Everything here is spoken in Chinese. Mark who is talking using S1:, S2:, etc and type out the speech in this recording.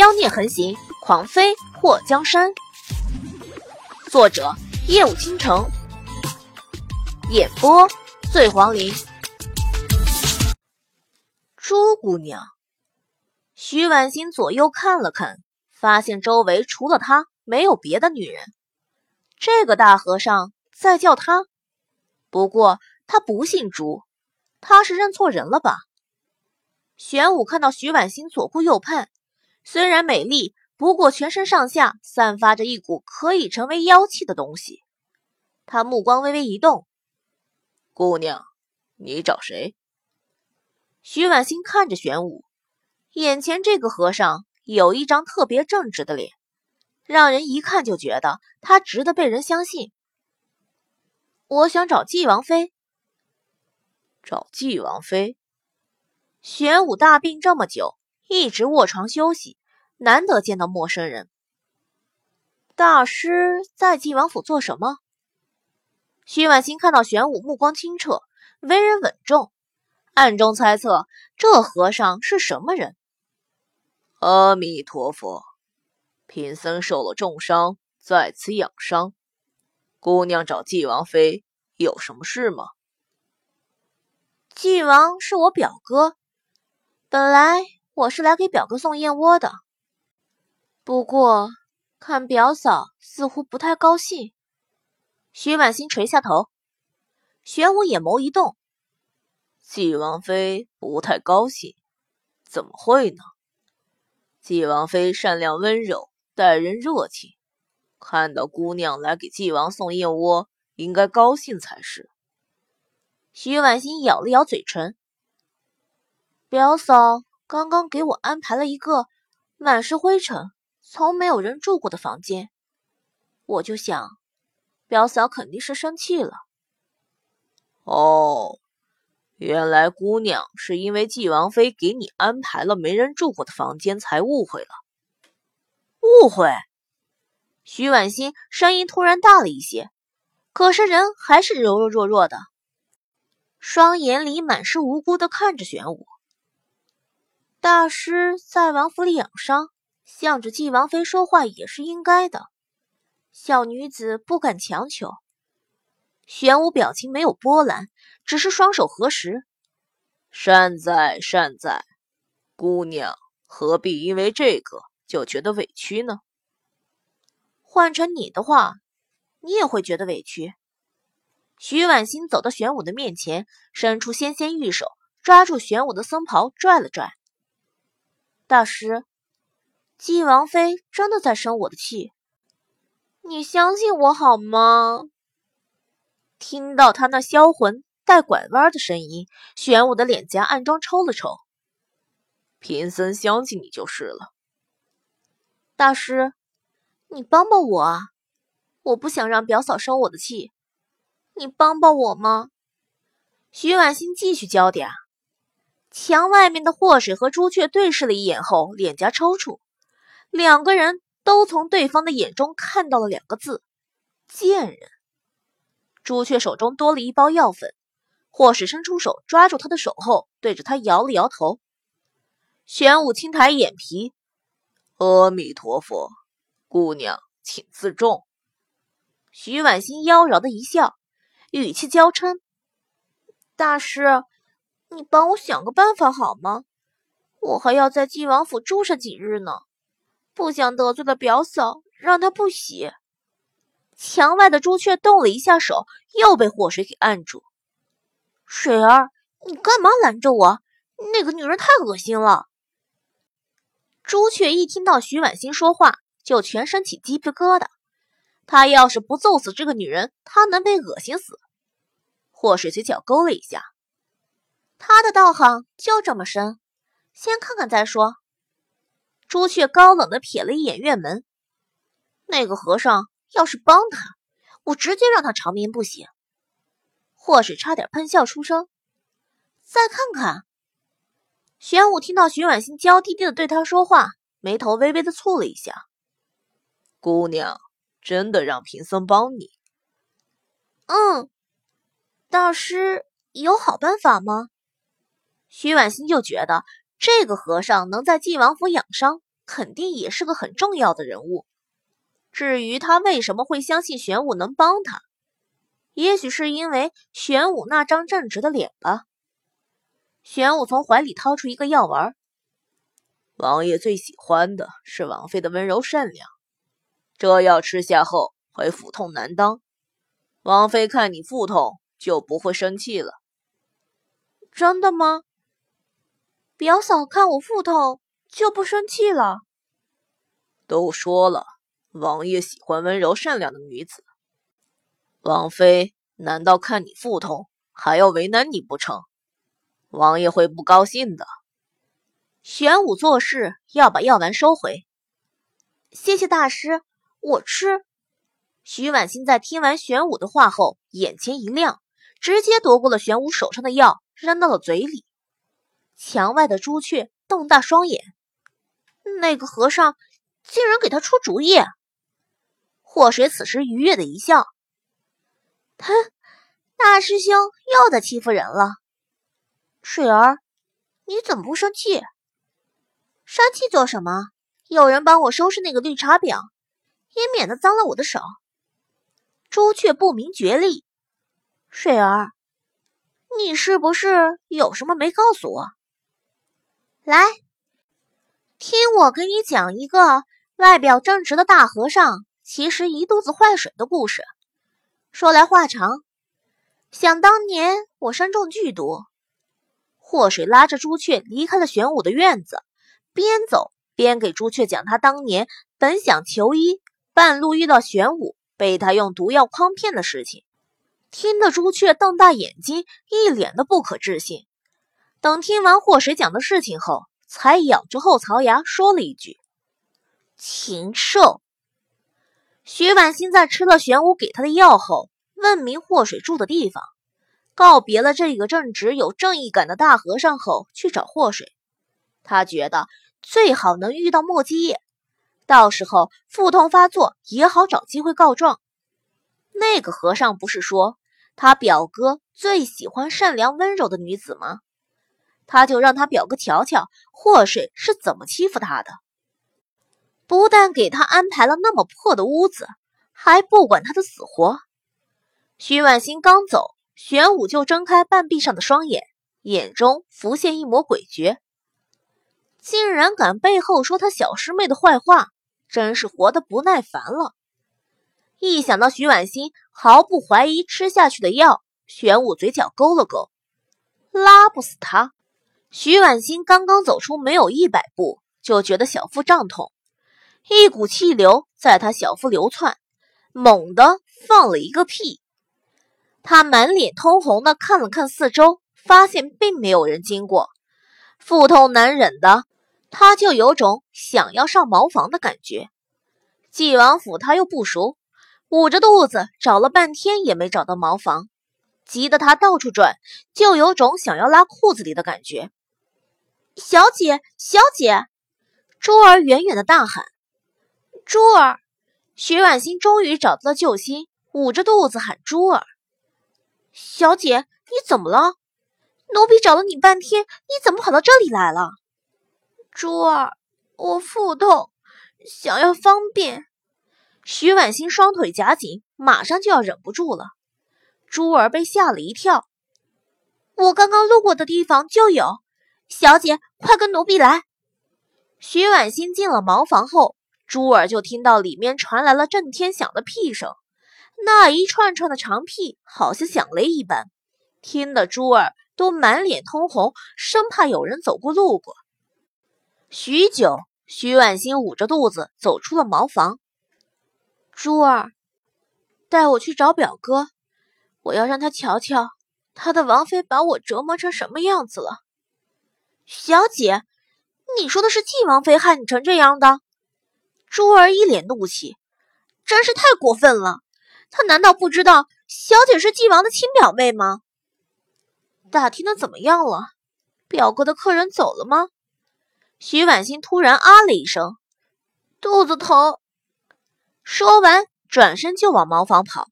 S1: 妖孽横行，狂飞破江山。作者：夜舞倾城，演播：醉黄林。朱姑娘，徐婉欣左右看了看，发现周围除了她，没有别的女人。这个大和尚在叫她，不过他不姓朱，他是认错人了吧？玄武看到徐婉欣左顾右盼。虽然美丽，不过全身上下散发着一股可以成为妖气的东西。他目光微微一动：“
S2: 姑娘，你找谁？”
S1: 徐婉欣看着玄武，眼前这个和尚有一张特别正直的脸，让人一看就觉得他值得被人相信。我想找纪王妃。
S2: 找纪王妃？
S1: 玄武大病这么久。一直卧床休息，难得见到陌生人。大师在晋王府做什么？徐婉清看到玄武目光清澈，为人稳重，暗中猜测这和尚是什么人。
S2: 阿弥陀佛，贫僧受了重伤，在此养伤。姑娘找晋王妃有什么事吗？
S1: 晋王是我表哥，本来。我是来给表哥送燕窝的，不过看表嫂似乎不太高兴。徐婉欣垂下头，玄武眼眸一动：“
S2: 纪王妃不太高兴，怎么会呢？纪王妃善良温柔，待人热情，看到姑娘来给纪王送燕窝，应该高兴才是。”
S1: 徐婉欣咬了咬嘴唇：“表嫂。”刚刚给我安排了一个满是灰尘、从没有人住过的房间，我就想，表嫂肯定是生气了。
S2: 哦，原来姑娘是因为纪王妃给你安排了没人住过的房间才误会了。
S1: 误会？徐婉欣声音突然大了一些，可是人还是柔柔弱弱的，双眼里满是无辜的看着玄武。大师在王府里养伤，向着纪王妃说话也是应该的。小女子不敢强求。玄武表情没有波澜，只是双手合十。
S2: 善哉善哉，姑娘何必因为这个就觉得委屈呢？
S1: 换成你的话，你也会觉得委屈。徐婉欣走到玄武的面前，伸出纤纤玉手，抓住玄武的僧袍，拽了拽。大师，姬王妃真的在生我的气，你相信我好吗？听到他那销魂带拐弯的声音，玄武的脸颊暗中抽了抽。
S2: 贫僧相信你就是了。
S1: 大师，你帮帮我啊！我不想让表嫂生我的气，你帮帮我吗？徐婉欣继续焦点。墙外面的祸水和朱雀对视了一眼后，脸颊抽搐，两个人都从对方的眼中看到了两个字：贱人。朱雀手中多了一包药粉，祸水伸出手抓住他的手后，对着他摇了摇头。玄武轻抬眼皮：“
S2: 阿弥陀佛，姑娘请自重。”
S1: 徐婉欣妖娆的一笑，语气娇嗔：“大师。”你帮我想个办法好吗？我还要在晋王府住上几日呢，不想得罪了表嫂，让她不喜。墙外的朱雀动了一下手，又被祸水给按住。水儿，你干嘛拦着我？那个女人太恶心了。朱雀一听到徐婉欣说话，就全身起鸡皮疙瘩。他要是不揍死这个女人，他能被恶心死。祸水嘴角勾了一下。他的道行就这么深，先看看再说。朱雀高冷的瞥了一眼院门，那个和尚要是帮他，我直接让他长眠不醒。或是差点喷笑出声。再看看，玄武听到徐婉欣娇滴滴的对他说话，眉头微微的蹙了一下。
S2: 姑娘，真的让贫僧帮你？
S1: 嗯，大师有好办法吗？徐婉心就觉得这个和尚能在晋王府养伤，肯定也是个很重要的人物。至于他为什么会相信玄武能帮他，也许是因为玄武那张正直的脸吧。玄武从怀里掏出一个药丸，
S2: 王爷最喜欢的是王妃的温柔善良，这药吃下后会腹痛难当。王妃看你腹痛就不会生气了。
S1: 真的吗？表嫂看我腹痛就不生气了？
S2: 都说了。王爷喜欢温柔善良的女子，王妃难道看你腹痛还要为难你不成？王爷会不高兴的。
S1: 玄武做事要把药丸收回。谢谢大师，我吃。徐婉欣在听完玄武的话后，眼前一亮，直接夺过了玄武手上的药，扔到了嘴里。墙外的朱雀瞪大双眼，那个和尚竟然给他出主意。祸水此时愉悦的一笑：“哼，大师兄又在欺负人了。水儿，你怎么不生气？生气做什么？有人帮我收拾那个绿茶婊，也免得脏了我的手。”朱雀不明觉厉：“水儿，你是不是有什么没告诉我？来，听我给你讲一个外表正直的大和尚。”其实一肚子坏水的故事，说来话长。想当年，我身中剧毒，祸水拉着朱雀离开了玄武的院子，边走边给朱雀讲他当年本想求医，半路遇到玄武，被他用毒药诓骗的事情。听得朱雀瞪大眼睛，一脸的不可置信。等听完祸水讲的事情后，才咬着后槽牙说了一句：“禽兽。”徐婉欣在吃了玄武给她的药后，问明祸水住的地方，告别了这个正直有正义感的大和尚后，去找祸水。他觉得最好能遇到莫基叶，到时候腹痛发作也好找机会告状。那个和尚不是说他表哥最喜欢善良温柔的女子吗？他就让他表哥瞧瞧祸水是怎么欺负他的。不但给他安排了那么破的屋子，还不管他的死活。徐婉欣刚走，玄武就睁开半闭上的双眼，眼中浮现一抹诡谲，竟然敢背后说他小师妹的坏话，真是活得不耐烦了。一想到徐婉欣毫不怀疑吃下去的药，玄武嘴角勾了勾，拉不死他。徐婉欣刚刚走出没有一百步，就觉得小腹胀痛。一股气流在他小腹流窜，猛地放了一个屁。他满脸通红的看了看四周，发现并没有人经过。腹痛难忍的他，就有种想要上茅房的感觉。纪王府他又不熟，捂着肚子找了半天也没找到茅房，急得他到处转，就有种想要拉裤子里的感觉。小姐，小姐！珠儿远远的大喊。珠儿，徐婉欣终于找到了救星，捂着肚子喊：“珠儿，小姐，你怎么了？奴婢找了你半天，你怎么跑到这里来了？”珠儿，我腹痛，想要方便。徐婉欣双腿夹紧，马上就要忍不住了。珠儿被吓了一跳，我刚刚路过的地方就有，小姐，快跟奴婢来。徐婉欣进了茅房后。珠儿就听到里面传来了震天响的屁声，那一串串的长屁好像响雷一般，听得珠儿都满脸通红，生怕有人走过路过。许久，徐婉欣捂着肚子走出了茅房。珠儿，带我去找表哥，我要让他瞧瞧他的王妃把我折磨成什么样子了。小姐，你说的是纪王妃害你成这样的？珠儿一脸怒气，真是太过分了！他难道不知道小姐是纪王的亲表妹吗？打听的怎么样了？表哥的客人走了吗？徐婉欣突然啊了一声，肚子疼。说完，转身就往茅房跑。